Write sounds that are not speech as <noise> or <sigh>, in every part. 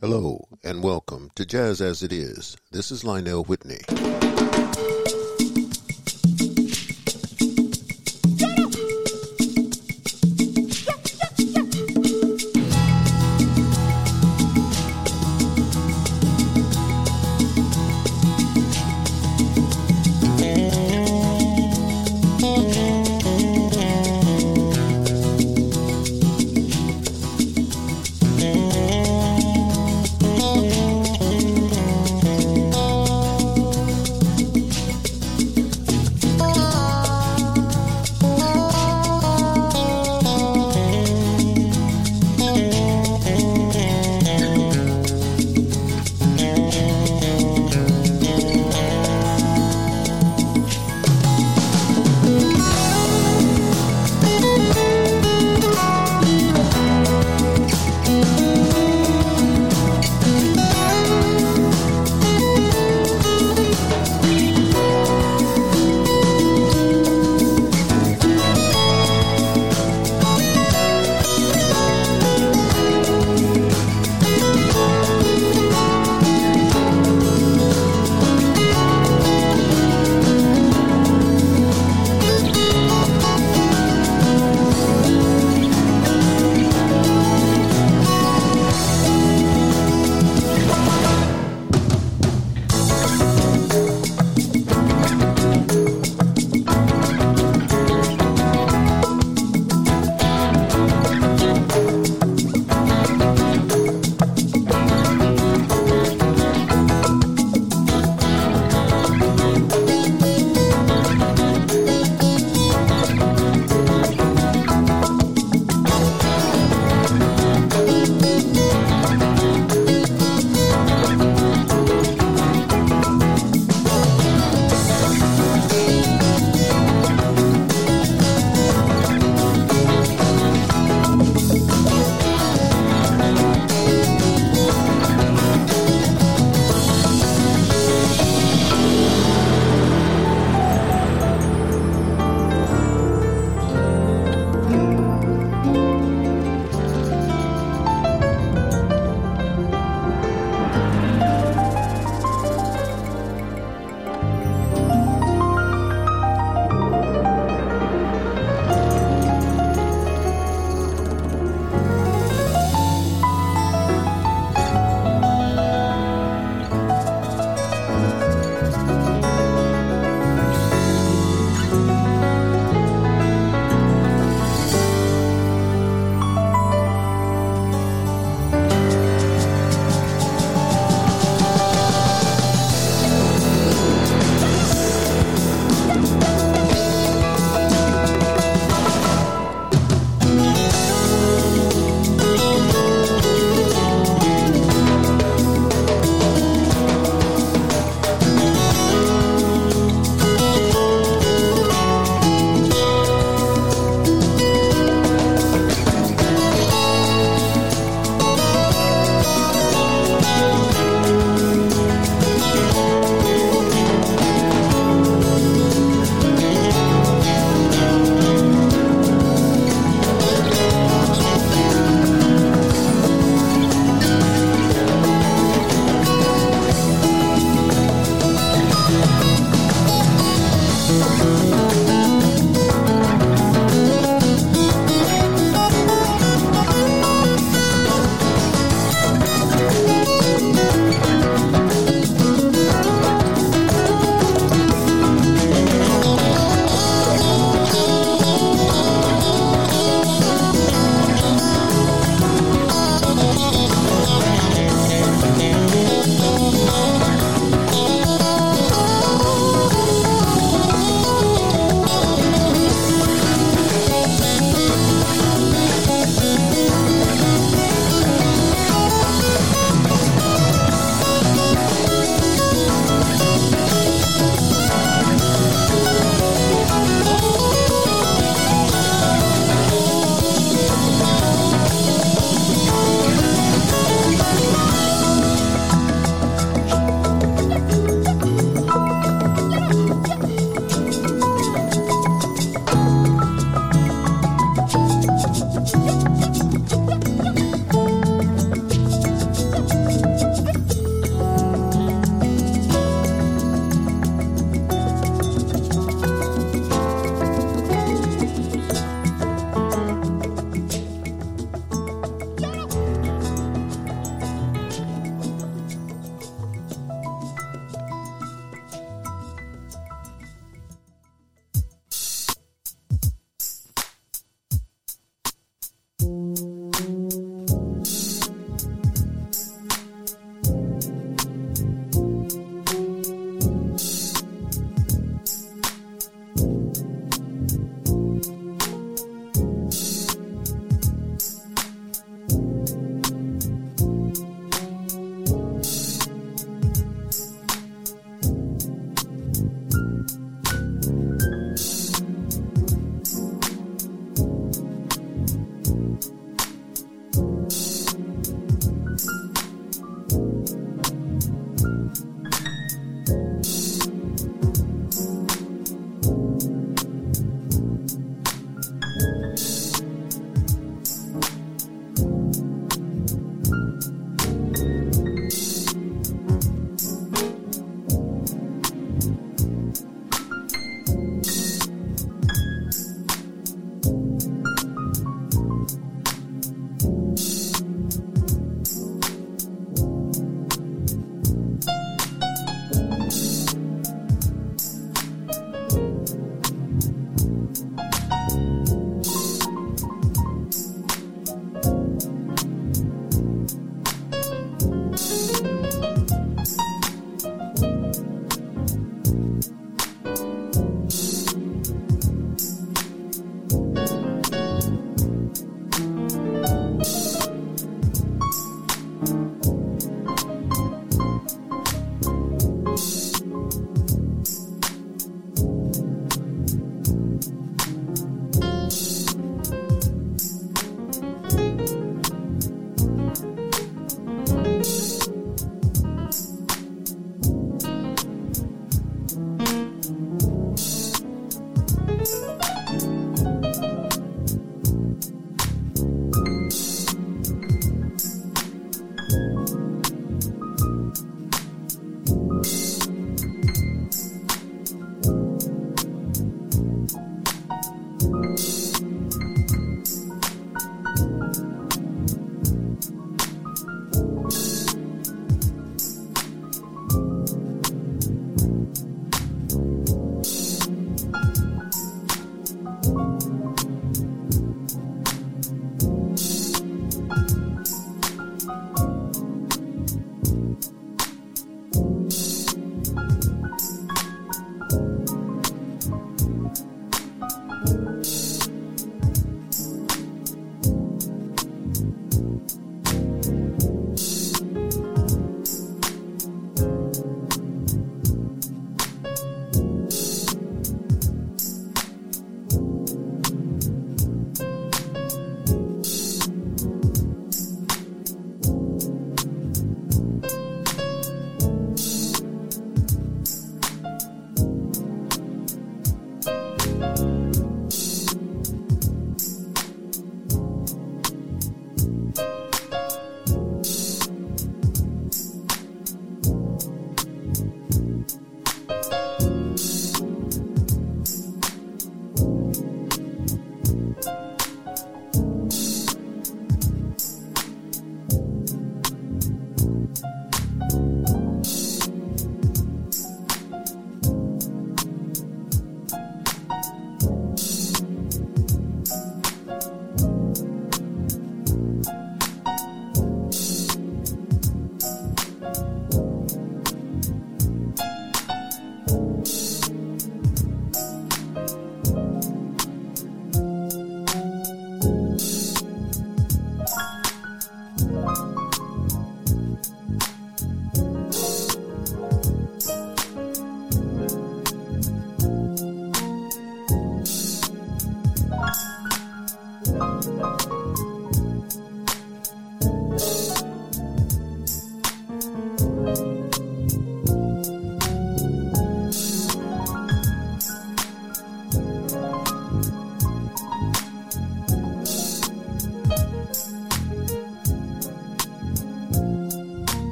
Hello and welcome to Jazz as It Is. This is Lionel Whitney.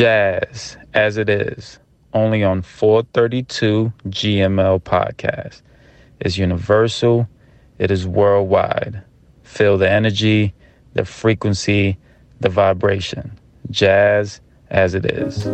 Jazz as it is, only on 432 GML podcast. It's universal, it is worldwide. Feel the energy, the frequency, the vibration. Jazz as it is.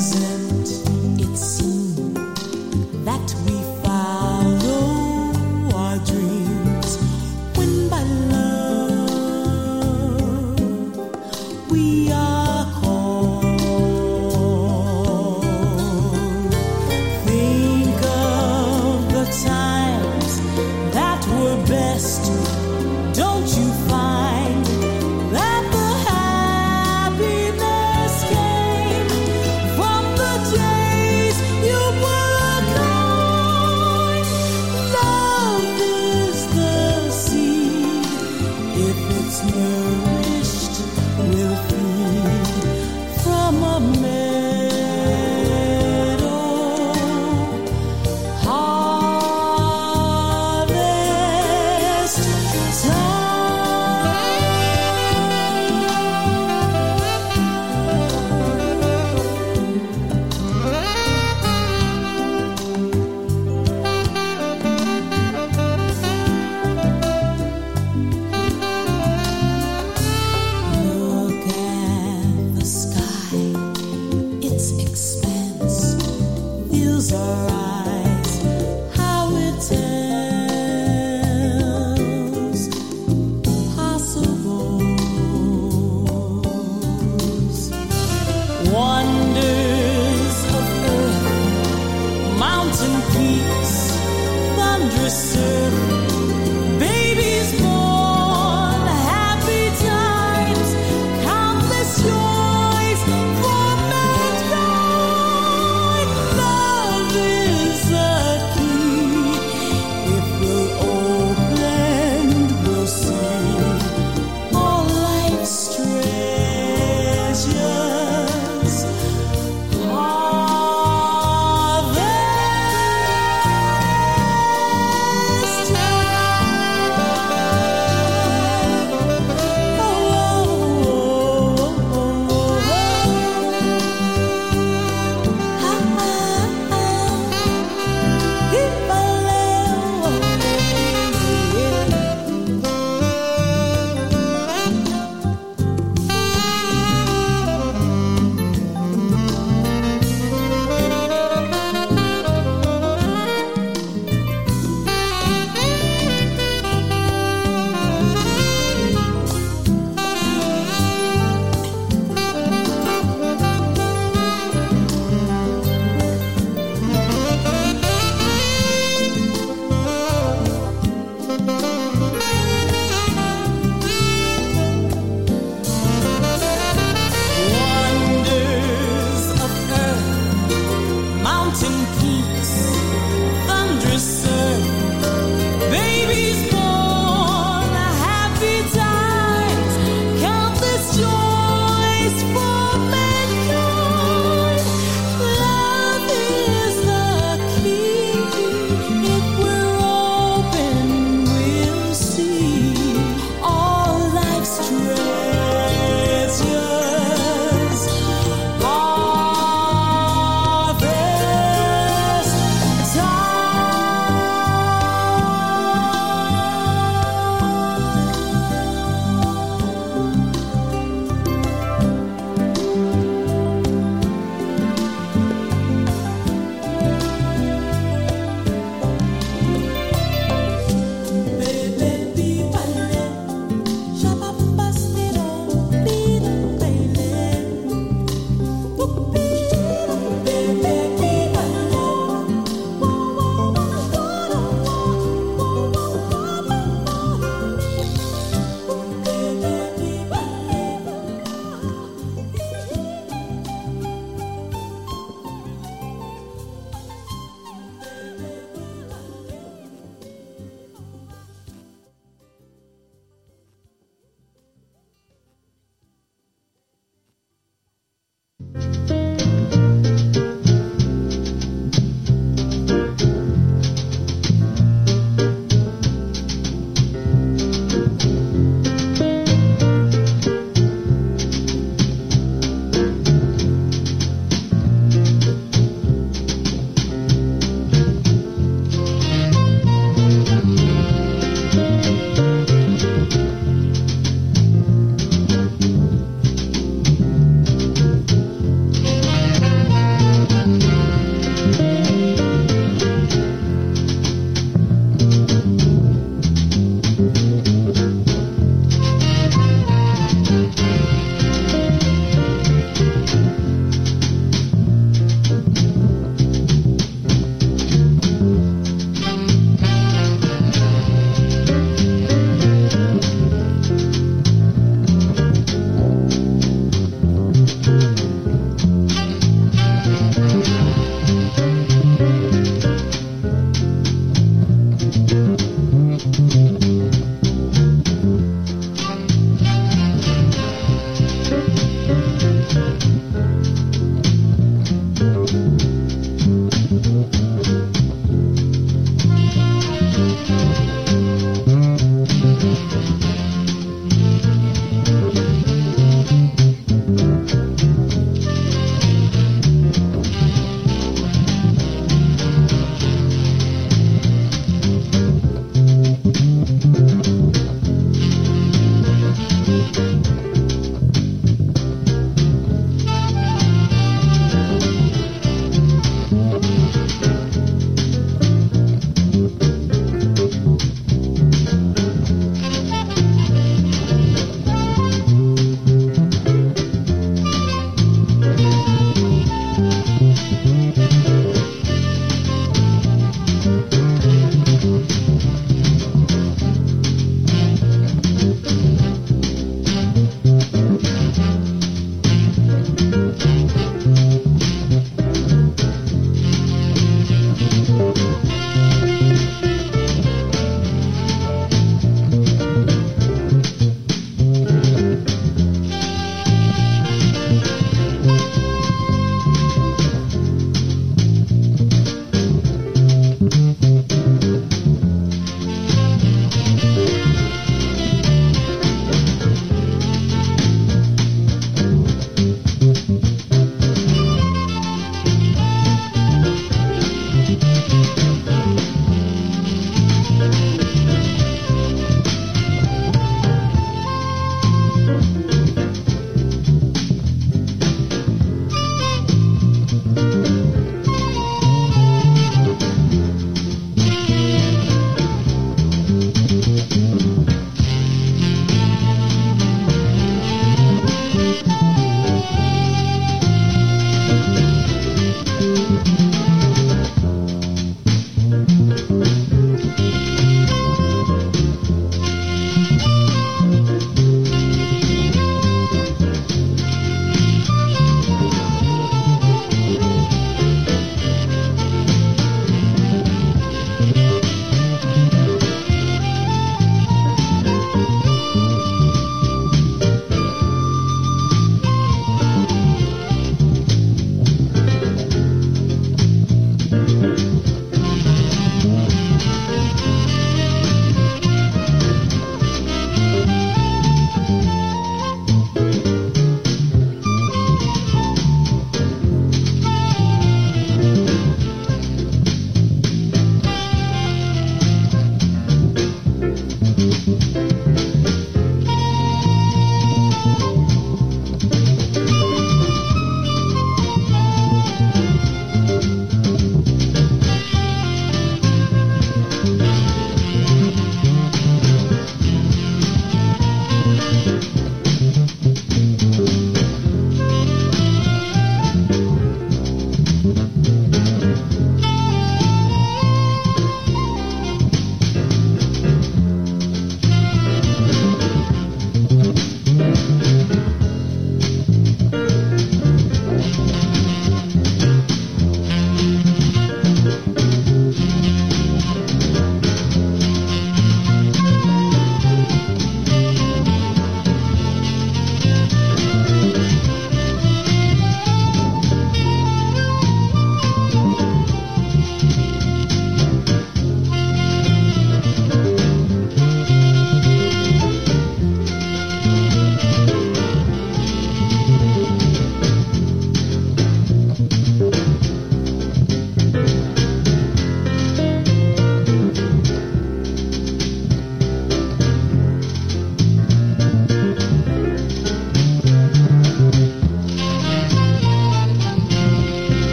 was in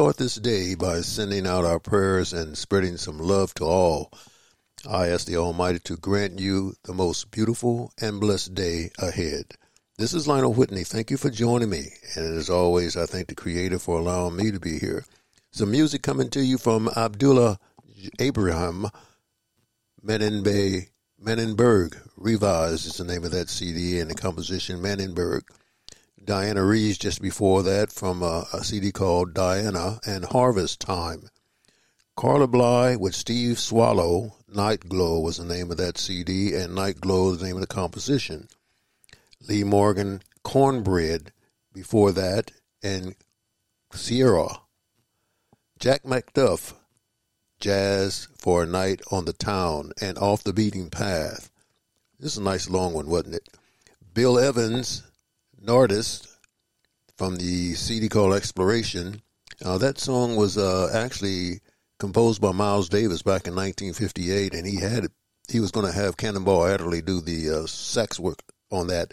start this day by sending out our prayers and spreading some love to all. I ask the Almighty to grant you the most beautiful and blessed day ahead. This is Lionel Whitney. Thank you for joining me. And as always, I thank the Creator for allowing me to be here. Some music coming to you from Abdullah Ibrahim Menenbe Mannenberg. Revised is the name of that CD and the composition Mannenberg. Dianne Reeves just before that from a, a CD called Diana and Harvest Time. Carla Bly with Steve Swallow, Night Glow was the name of that CD, and Night Glow is the name of the composition. Lee Morgan, Cornbread before that, and Sierra. Jack McDuff, Jazz for a Night on the Town, and Off the Beating Path. This is a nice long one, wasn't it? Bill Evans, Nardis, from the CD called Exploration. Uh, that song was uh, actually composed by Miles Davis back in 1958, and he had he was going to have Cannonball Adderley do the uh, sax work on that.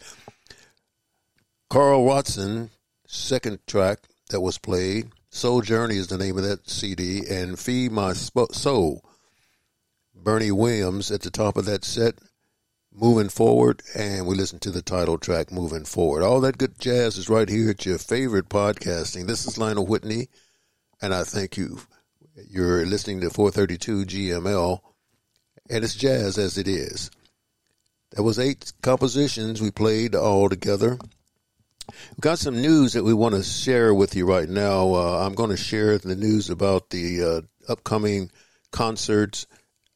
Carl Watson, second track that was played. Soul Journey is the name of that CD, and Feed My Soul. Bernie Williams at the top of that set, Moving Forward, and we listen to the title track, Moving Forward. All that good jazz is right here at your favorite podcasting. This is Lionel Whitney, and I thank you. You're listening to 432 GML, and it's jazz as it is. There was eight compositions we played all together. We've got some news that we want to share with you right now. Uh, I'm going to share the news about the uh, upcoming concerts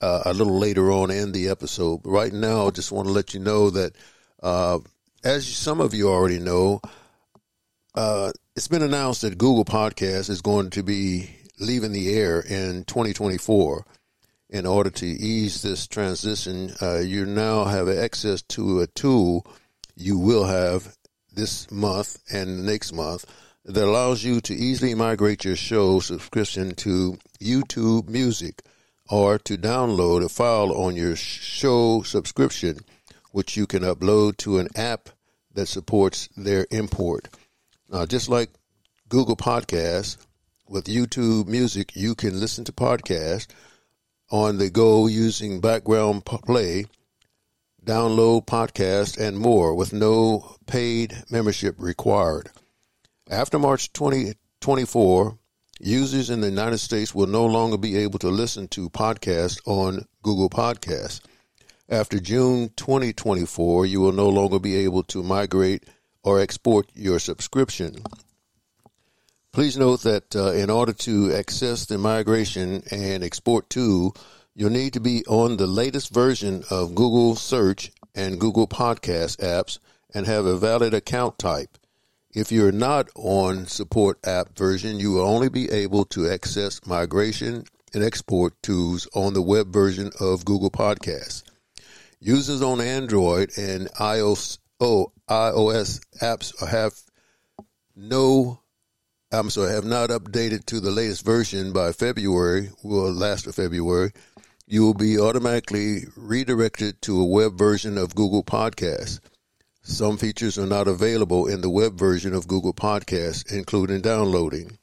uh, a little later on in the episode. But right now, I just want to let you know that, uh, as some of you already know, uh, it's been announced that Google Podcast is going to be leaving the air in 2024. In order to ease this transition, uh, you now have access to a tool you will have this month and next month that allows you to easily migrate your show subscription to YouTube Music or to download a file on your show subscription, which you can upload to an app that supports their import. Now, just like Google Podcasts, with YouTube Music, you can listen to podcasts on the go using background play download podcasts, and more with no paid membership required. After March 2024, users in the United States will no longer be able to listen to podcasts on Google Podcasts. After June 2024, you will no longer be able to migrate or export your subscription. Please note that uh, in order to access the migration and export tool, You'll need to be on the latest version of Google Search and Google Podcast apps and have a valid account type. If you're not on support app version, you will only be able to access migration and export tools on the web version of Google Podcasts. Users on Android and iOS, oh, iOS apps have no I'm sorry, have not updated to the latest version by February, well, last of February, you will be automatically redirected to a web version of Google Podcasts. Some features are not available in the web version of Google Podcasts, including downloading.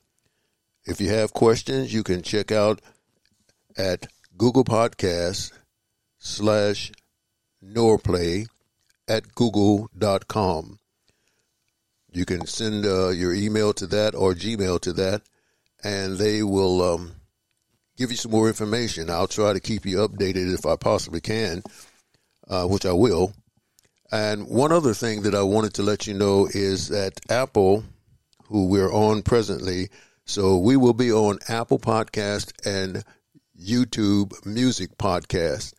If you have questions, you can check out at Google Podcasts slash Norplay at google.com. You can send uh, your email to that or Gmail to that, and they will um, give you some more information. I'll try to keep you updated if I possibly can, uh, which I will. And one other thing that I wanted to let you know is that Apple, who we're on presently, so we will be on Apple Podcast and YouTube Music Podcast.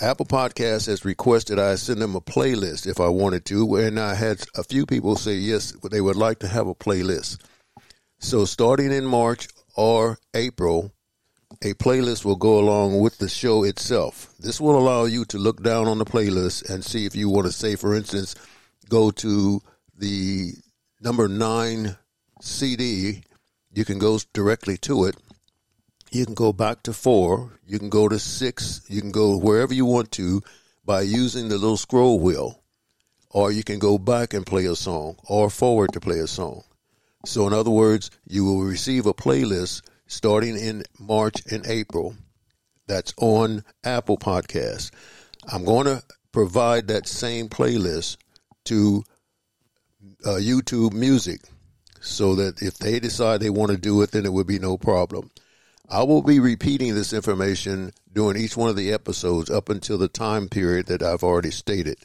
Apple Podcast has requested I send them a playlist if I wanted to, and I had a few people say yes, they would like to have a playlist. So starting in March, or April, a playlist will go along with the show itself. This will allow you to look down on the playlist and see if you want to say, for instance, go to the number nine CD. You can go directly to it. You can go back to four. You can go to six. You can go wherever you want to by using the little scroll wheel. or you can go back and play a song or forward to play a song. So, in other words, you will receive a playlist starting in March and April that's on Apple Podcasts. I'm going to provide that same playlist to uh, YouTube Music so that if they decide they want to do it, then it would be no problem. I will be repeating this information during each one of the episodes up until the time period that I've already stated.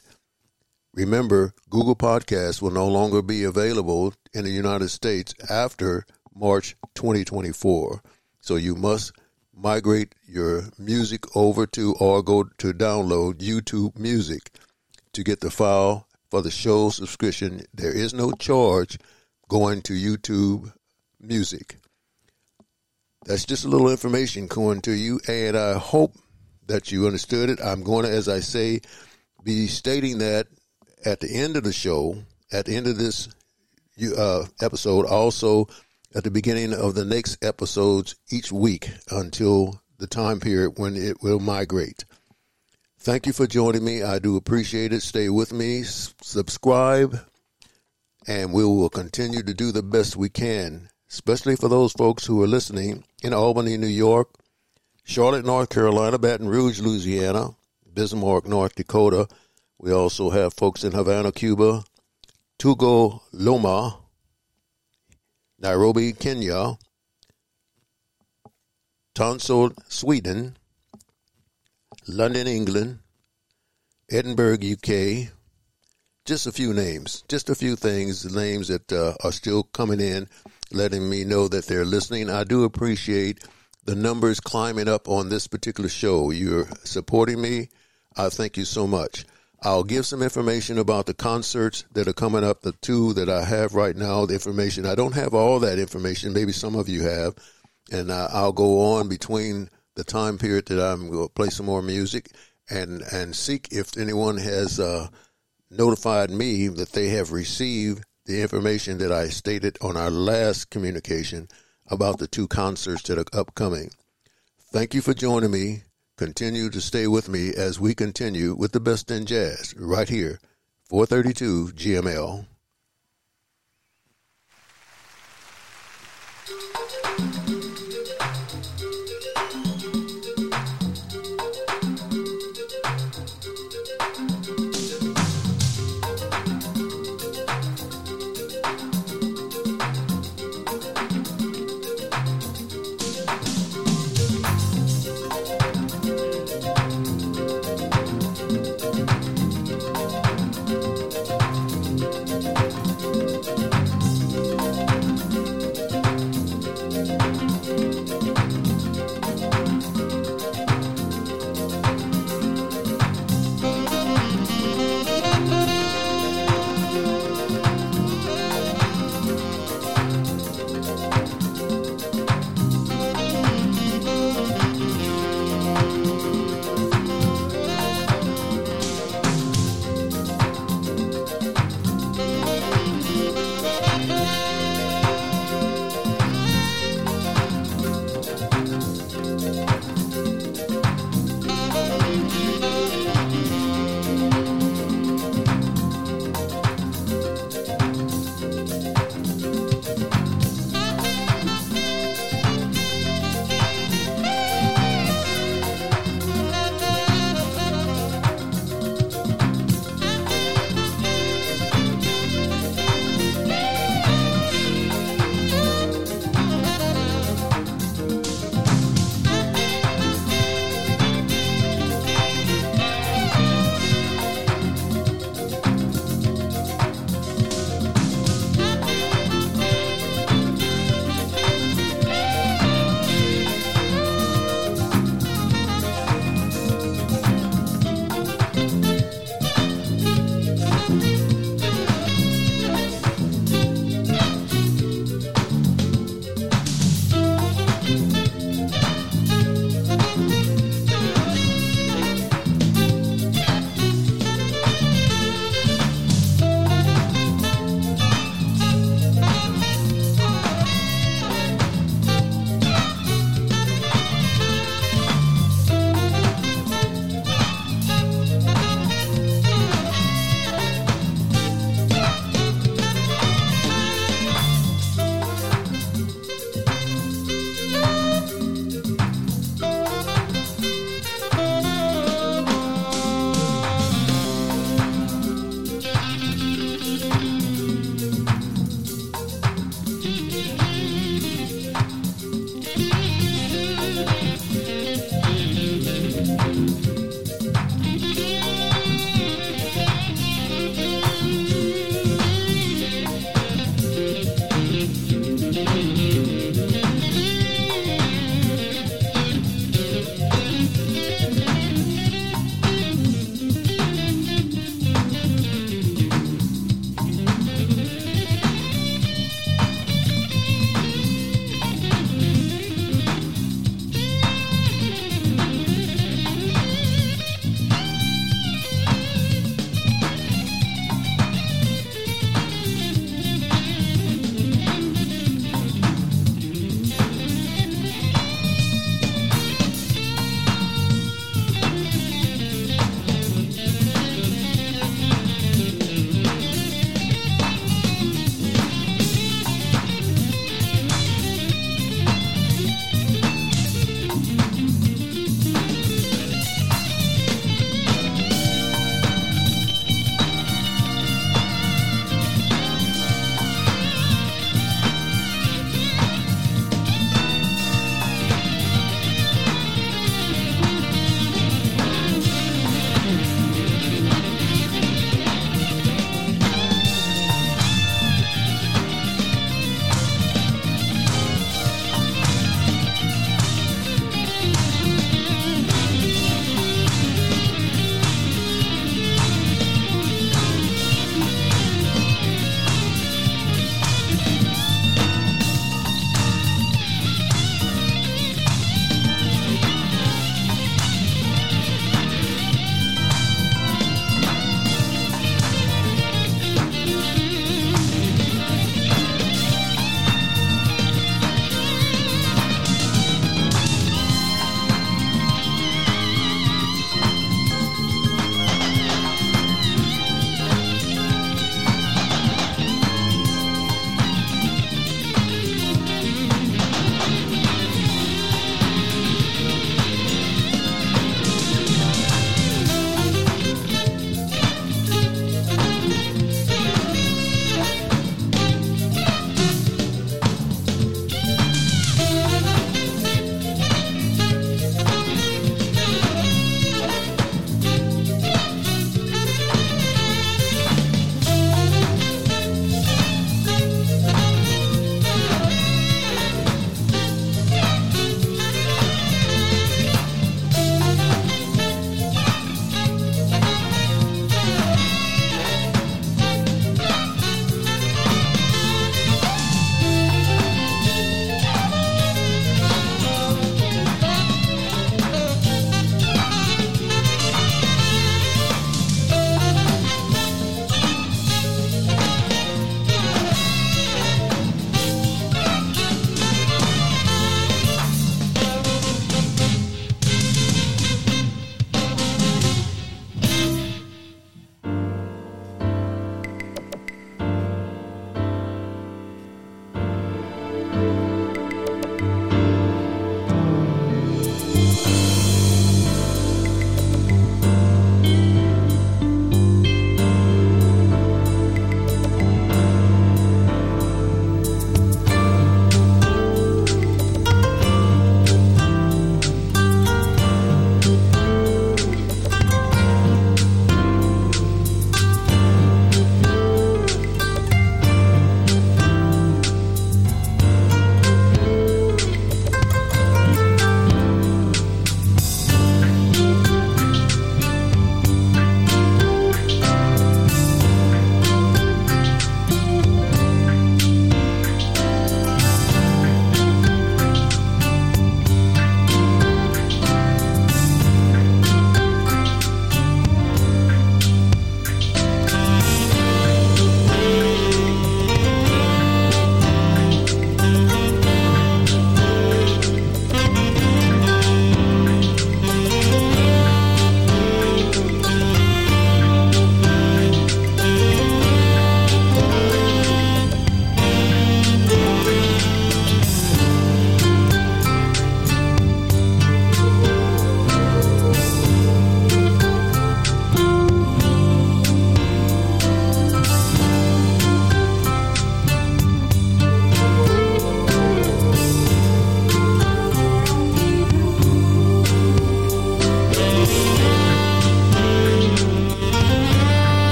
Remember, Google Podcasts will no longer be available in the United States after March 2024. So you must migrate your music over to or go to download YouTube Music to get the file for the show subscription. There is no charge going to YouTube Music. That's just a little information coming to you, and I hope that you understood it. I'm going to, as I say, be stating that at the end of the show, at the end of this uh, episode, also at the beginning of the next episodes each week until the time period when it will migrate. Thank you for joining me. I do appreciate it. Stay with me, subscribe, and we will continue to do the best we can, especially for those folks who are listening in Albany, New York, Charlotte, North Carolina, Baton Rouge, Louisiana, Bismarck, North Dakota. We also have folks in Havana, Cuba, Togo, Lomé, Nairobi, Kenya, Tonso, Sweden, London, England, Edinburgh, UK. Just a few names, just a few things, names that uh, are still coming in, letting me know that they're listening. I do appreciate the numbers climbing up on this particular show. You're supporting me. I thank you so much. I'll give some information about the concerts that are coming up, the two that I have right now, the information. I don't have all that information. Maybe some of you have. And uh, I'll go on between the time period that I'm going to play some more music and, and seek if anyone has uh, notified me that they have received the information that I stated on our last communication about the two concerts that are upcoming. Thank you for joining me Continue to stay with me as we continue with the best in jazz right here, 432 GML.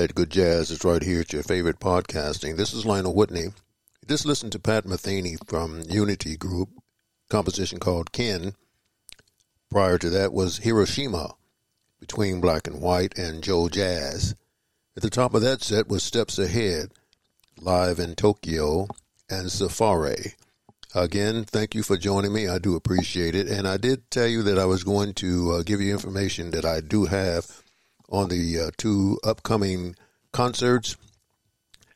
That good jazz is right here at your favorite podcasting. This is Lionel Whitney. Just listen to Pat Metheny from Unity Group, composition called Ken. Prior to that was Hiroshima, between Black and White and Joe Jazz. At the top of that set was Steps Ahead, live in Tokyo, and Safari. Again, thank you for joining me. I do appreciate it. And I did tell you that I was going to uh, give you information that I do have on the uh, two upcoming concerts.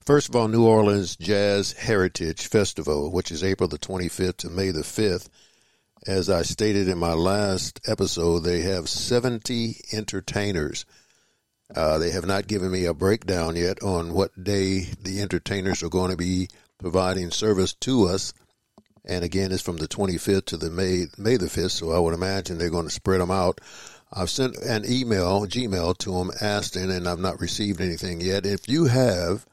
First of all, New Orleans Jazz Heritage Festival, which is April the 25th to May the 5th. As I stated in my last episode, they have 70 entertainers. Uh, they have not given me a breakdown yet on what day the entertainers are going to be providing service to us. And again, it's from the 25th to the May May the 5th, so I would imagine they're going to spread them out. I've sent an email, Gmail, to them asking, and I've not received anything yet. If you have,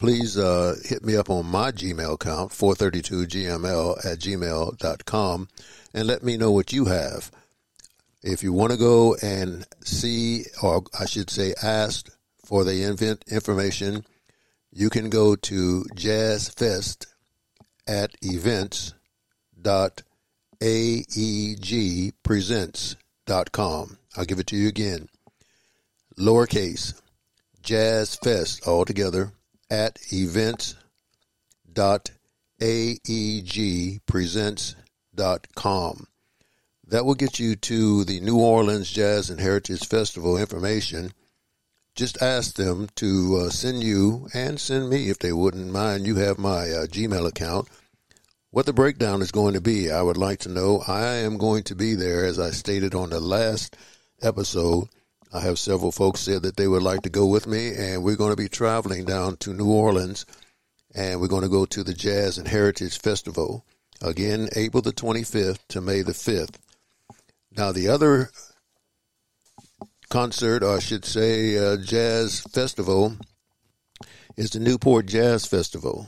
please uh, hit me up on my Gmail account, 432gml at gmail.com, and let me know what you have. If you want to go and see, or I should say ask for the invent information, you can go to jazzfest at events.aegpresents.com. I'll give it to you again. Lowercase, jazzfest all together at events.aegpresents.com. That will get you to the New Orleans Jazz and Heritage Festival information. Just ask them to uh, send you and send me, if they wouldn't mind. You have my uh, Gmail account. What the breakdown is going to be, I would like to know. I am going to be there, as I stated on the last episode. I have several folks said that they would like to go with me, and we're going to be traveling down to New Orleans, and we're going to go to the Jazz and Heritage Festival again, April the 25th to May the 5th. Now, the other concert, or I should say, uh, jazz festival, is the Newport Jazz Festival.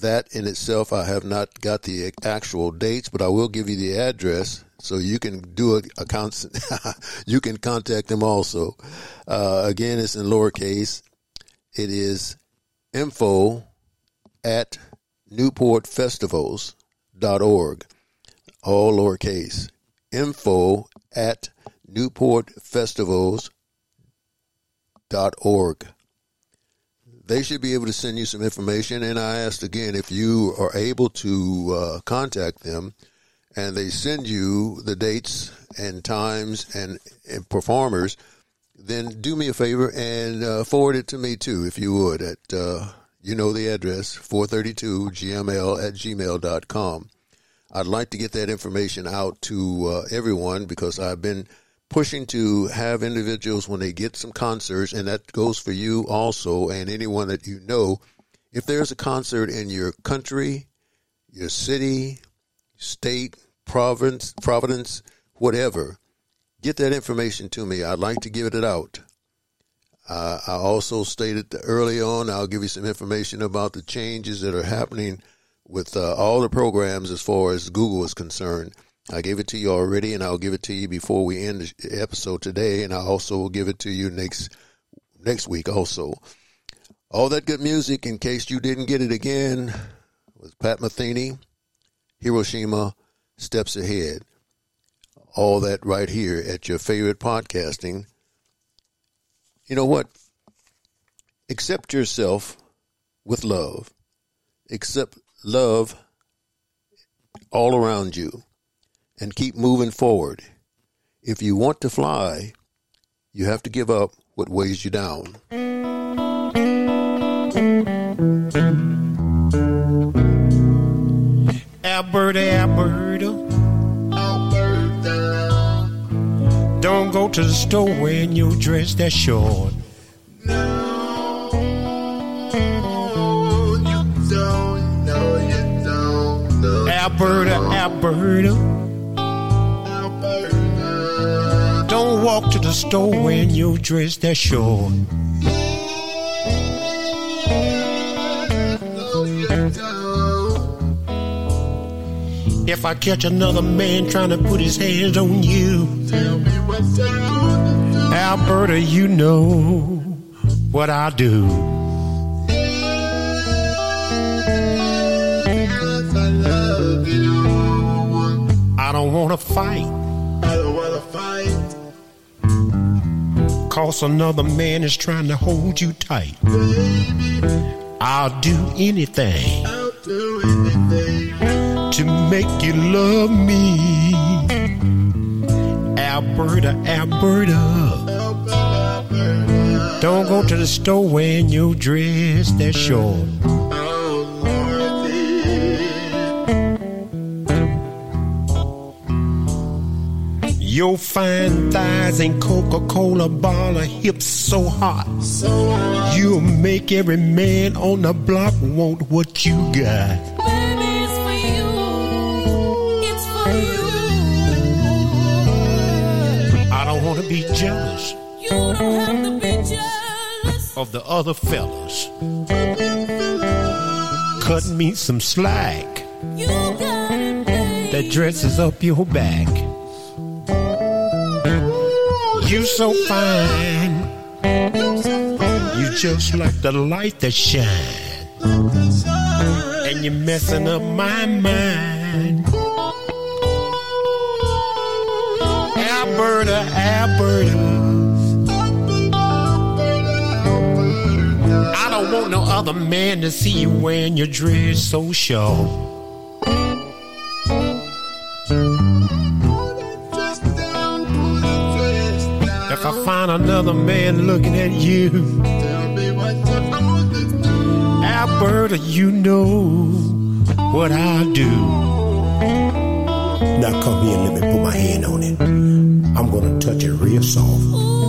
That in itself, I have not got the actual dates, but I will give you the address so you can do a, a con- <laughs> you can contact them also. Uh, again, it's in lowercase. It is info at newportfestivals.org, all lowercase info at newportfestivals.org. They should be able to send you some information. And I asked again if you are able to uh, contact them and they send you the dates and times and, and performers, then do me a favor and uh, forward it to me too, if you would, at, uh, you know, the address, 432gml at gmail.com. I'd like to get that information out to uh, everyone because I've been pushing to have individuals when they get some concerts, and that goes for you also and anyone that you know. If there's a concert in your country, your city, state, province, providence, whatever, get that information to me. I'd like to give it out. Uh, I also stated early on, I'll give you some information about the changes that are happening with uh, all the programs as far as Google is concerned. I gave it to you already, and I'll give it to you before we end the episode today, and I also will give it to you next next week also. All that good music, in case you didn't get it again, was Pat Metheny, Hiroshima, Steps Ahead. All that right here at your favorite podcasting. You know what? Accept yourself with love. Accept love all around you and keep moving forward. If you want to fly, you have to give up what weighs you down. Alberta, Alberta. Alberta. Don't go to the store when your dress that short. No, you don't. No, you don't. No, Alberta, Alberta. Walk to the store when your dress that short. You. If I catch another man trying to put his hands on you, Tell me what's wrong. Alberta, you know. what I do. I you. Don't wanna fight, cause another man is trying to hold you tight. I'll do anything I'll do anything. to make you love me. Alberta, Alberta. Alberta, Don't go to the store wearing your dress that's short. Your fine thighs and Coca-Cola bottle hips so hot. You'll make every man on the block want what you got. Baby, it's for you. It's for you. I don't want to be jealous You don't have to be jealous. of the other fellas. Cut me some slack You got it, babe. that dresses up your back. You so fine. You just like the light that shine. And you're messing up my mind. Alberta, Alberta. I don't want no other man to see you wearing your dress so short. I find another man looking at you, Alberta, you know what I do. Now come here and let me put my hand on it. I'm gonna touch it real soft.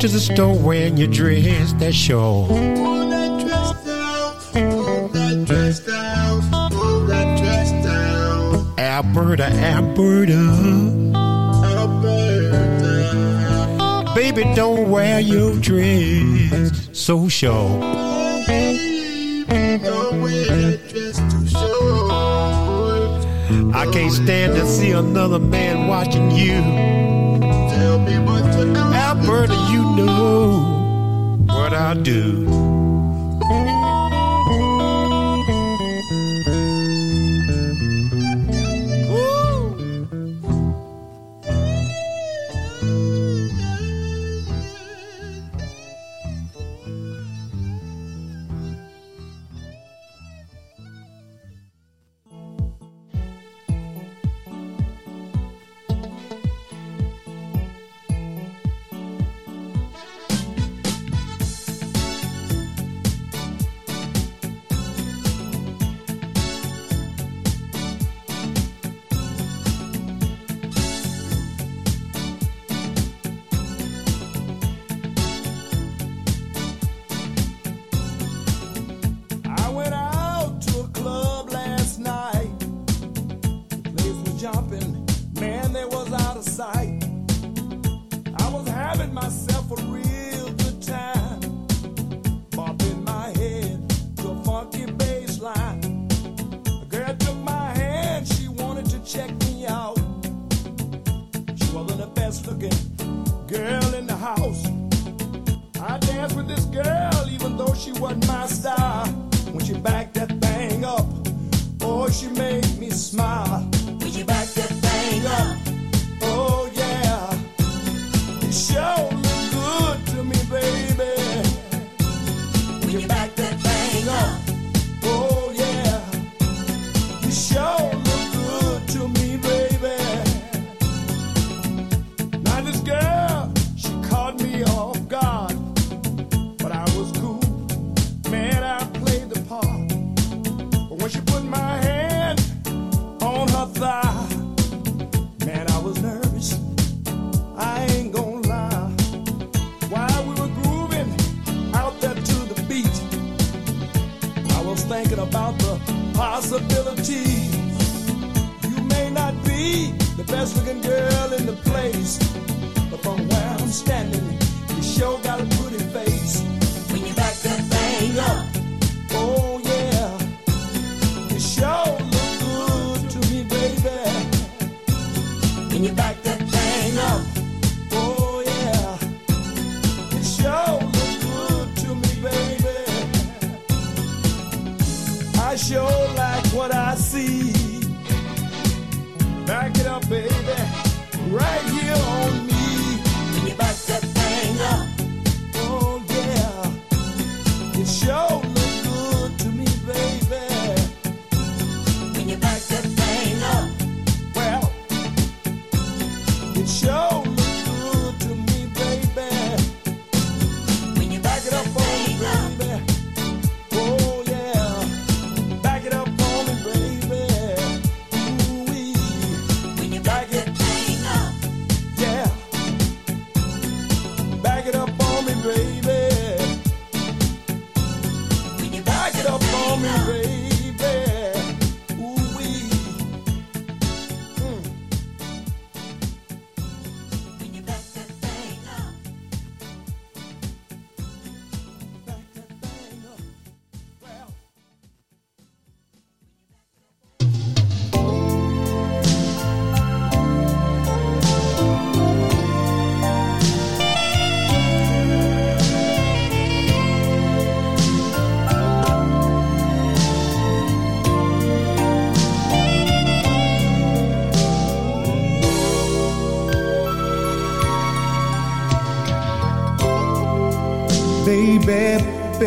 To the store wearing your dress that's short. Pull that dress down, pull that dress down, pull that dress down. Alberta, Alberta. Alberta, Baby, don't wear your dress so short. don't wear that dress too short. I can't stand to see another man watching you. Tell me what to do. Alberta, know what I do.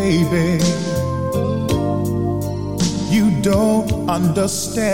baby. You don't understand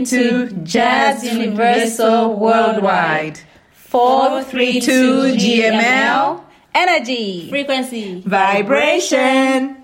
listening to Jazz Universal Worldwide. 432 GML. Energy. Frequency. Vibration.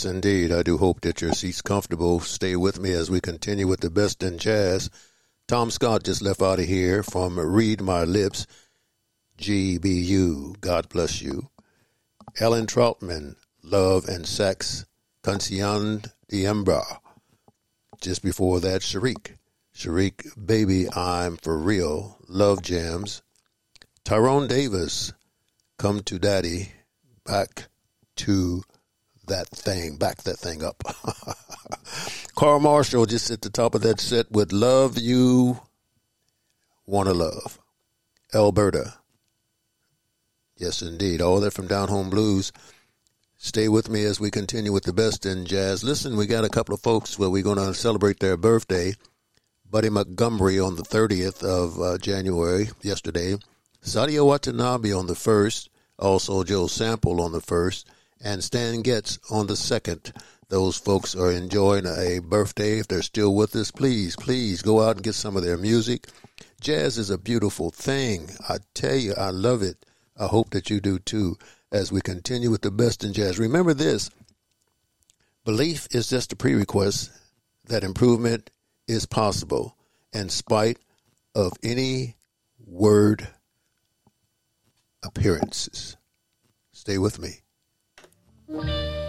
Yes, indeed. I do hope that your seat's comfortable. Stay with me as we continue with the best in jazz. Tom Scott just left out of here from Read My Lips, GBU. God bless you. Ellen Troutman, Love and Sex, Cancian Diembra. Just before that, Sharik. Sharik, Baby, I'm For Real, Love Jams. Tyrone Davis, Come to Daddy, Back to That Thing, Back That Thing Up. <laughs> Carl Marshall just at the top of that set with Love You, Wanna Love. Alberta. Yes, indeed. All that from Down Home Blues. Stay with me as we continue with the best in jazz. Listen, we got a couple of folks where we're going to celebrate their birthday. Buddy Montgomery on the 30th of uh, January, yesterday. Sadao Watanabe on the 1st. Also, Joe Sample on the 1st. And Stan Getz on the 2nd. Those folks are enjoying a birthday. If they're still with us, please, please go out and get some of their music. Jazz is a beautiful thing. I tell you, I love it. I hope that you do too as we continue with the best in jazz. Remember this belief is just a prerequisite that improvement is possible in spite of any word appearances. Stay with me. The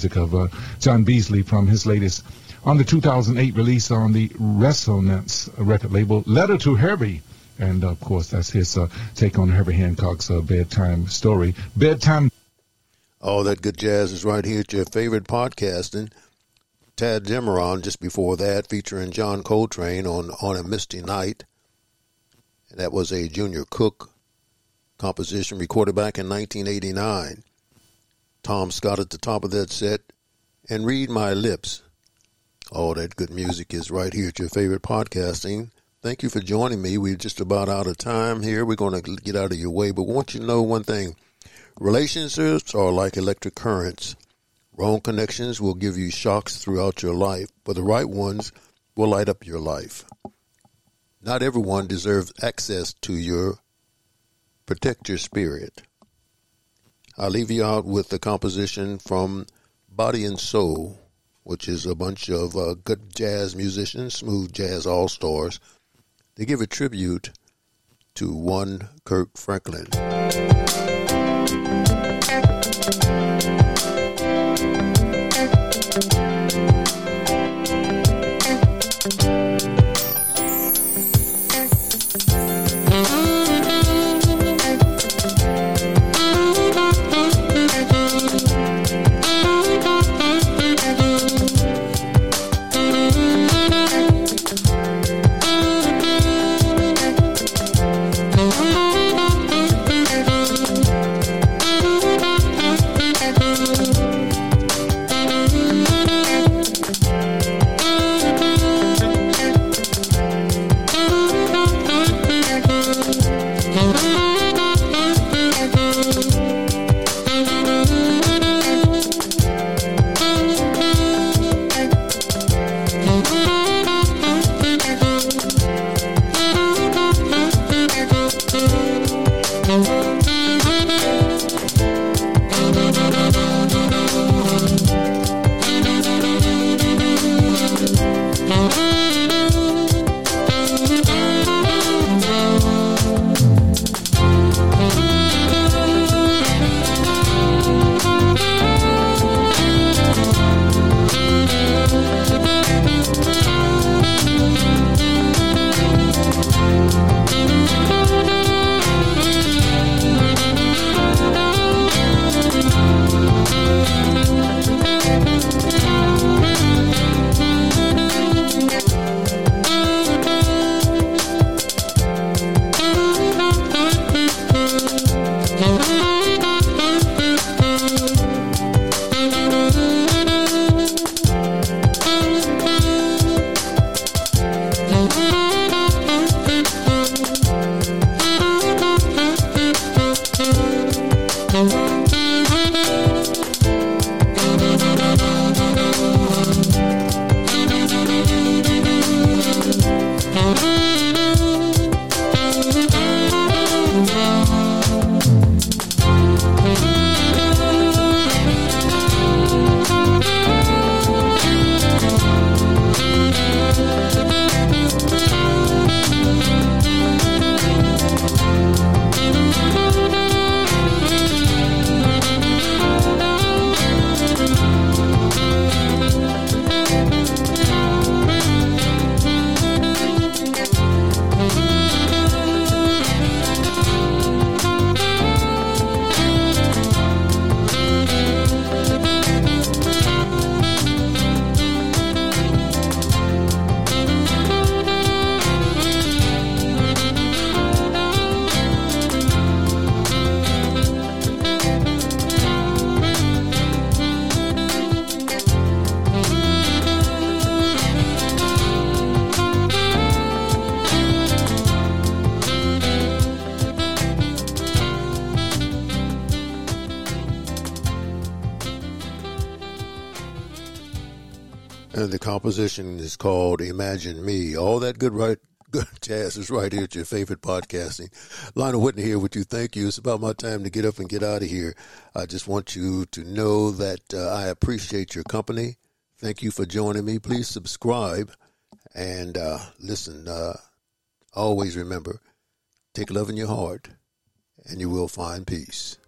music of uh, John Beasley from his latest on the 2008 release on the Resonance record label, Letter to Herbie. And of course, that's his uh, take on Herbie Hancock's uh, bedtime story. Bedtime. All that good jazz is right here at your favorite podcasting. Tadd Dameron just before that, featuring John Coltrane on On a Misty Night. And that was a Junior Cook composition recorded back in 1989. Tom Scott at the top of that set, and Read My Lips. All that good music is right here at your favorite podcasting. Thank you for joining me. We're just about out of time here. We're going to get out of your way, but want you to know one thing. Relationships are like electric currents. Wrong connections will give you shocks throughout your life, but the right ones will light up your life. Not everyone deserves access to your protect your spirit. I leave you out with the composition from Body and Soul, which is a bunch of uh, good jazz musicians, smooth jazz all stars. They give a tribute to one Kirk Franklin. Composition is called Imagine Me. All that good right good <laughs> jazz is right here at your favorite podcasting. Lionel Whitney here with you. Thank you. It's about my time to get up and get out of here. I just want you to know that uh, I appreciate your company. Thank you for joining me. Please subscribe and uh, listen. Uh, always remember, take love in your heart and you will find peace.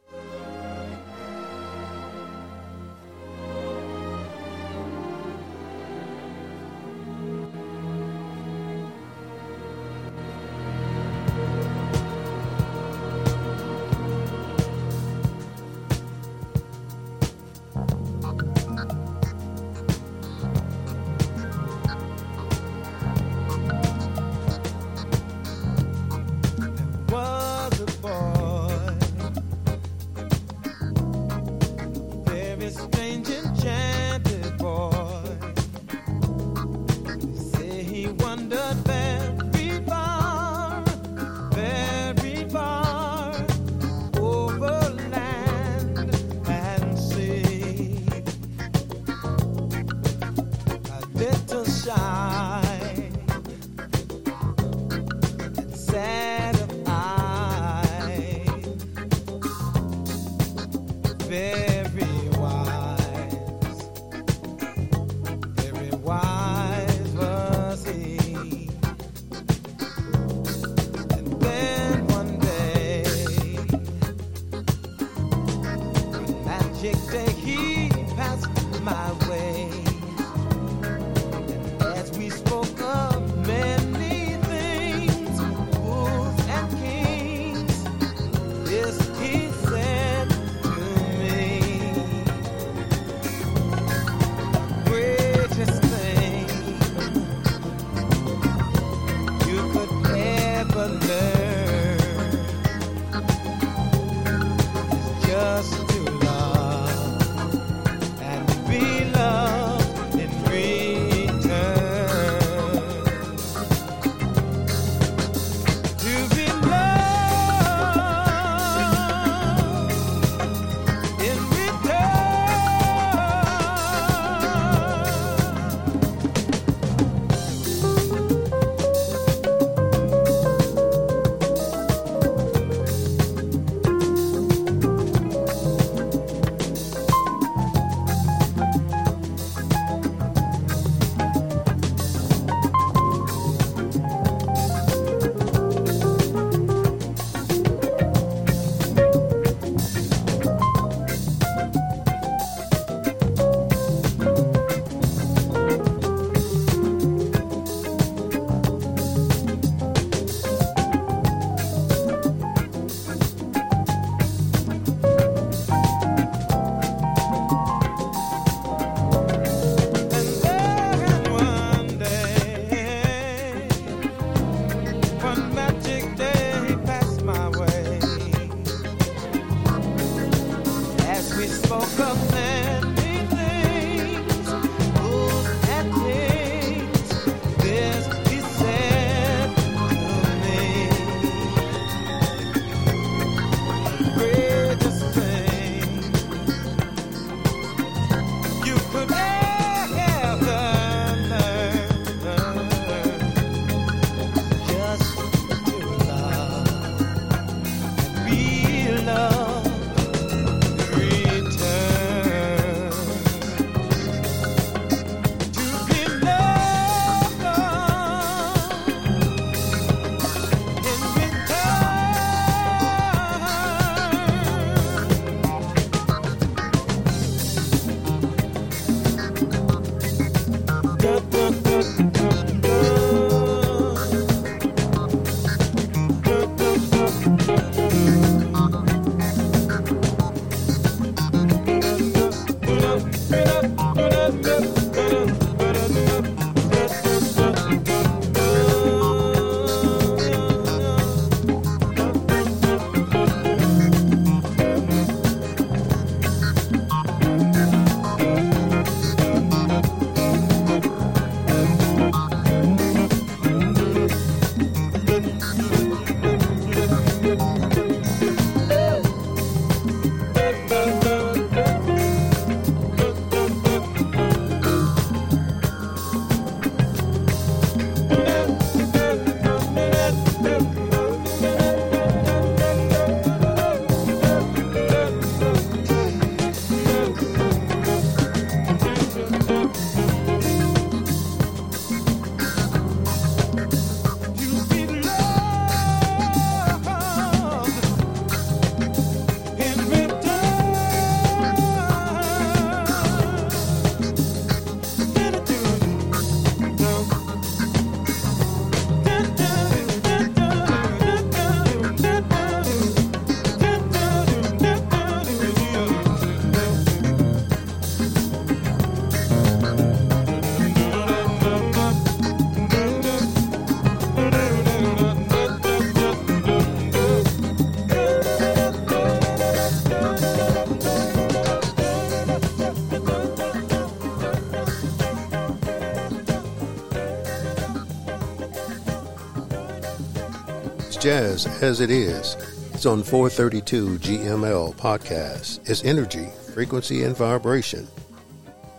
jazz as it is. It's on 432 GML podcast. It's energy, frequency, and vibration.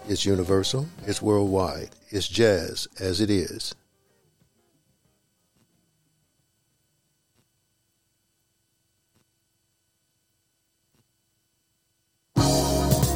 It's universal, it's worldwide, it's jazz as it is.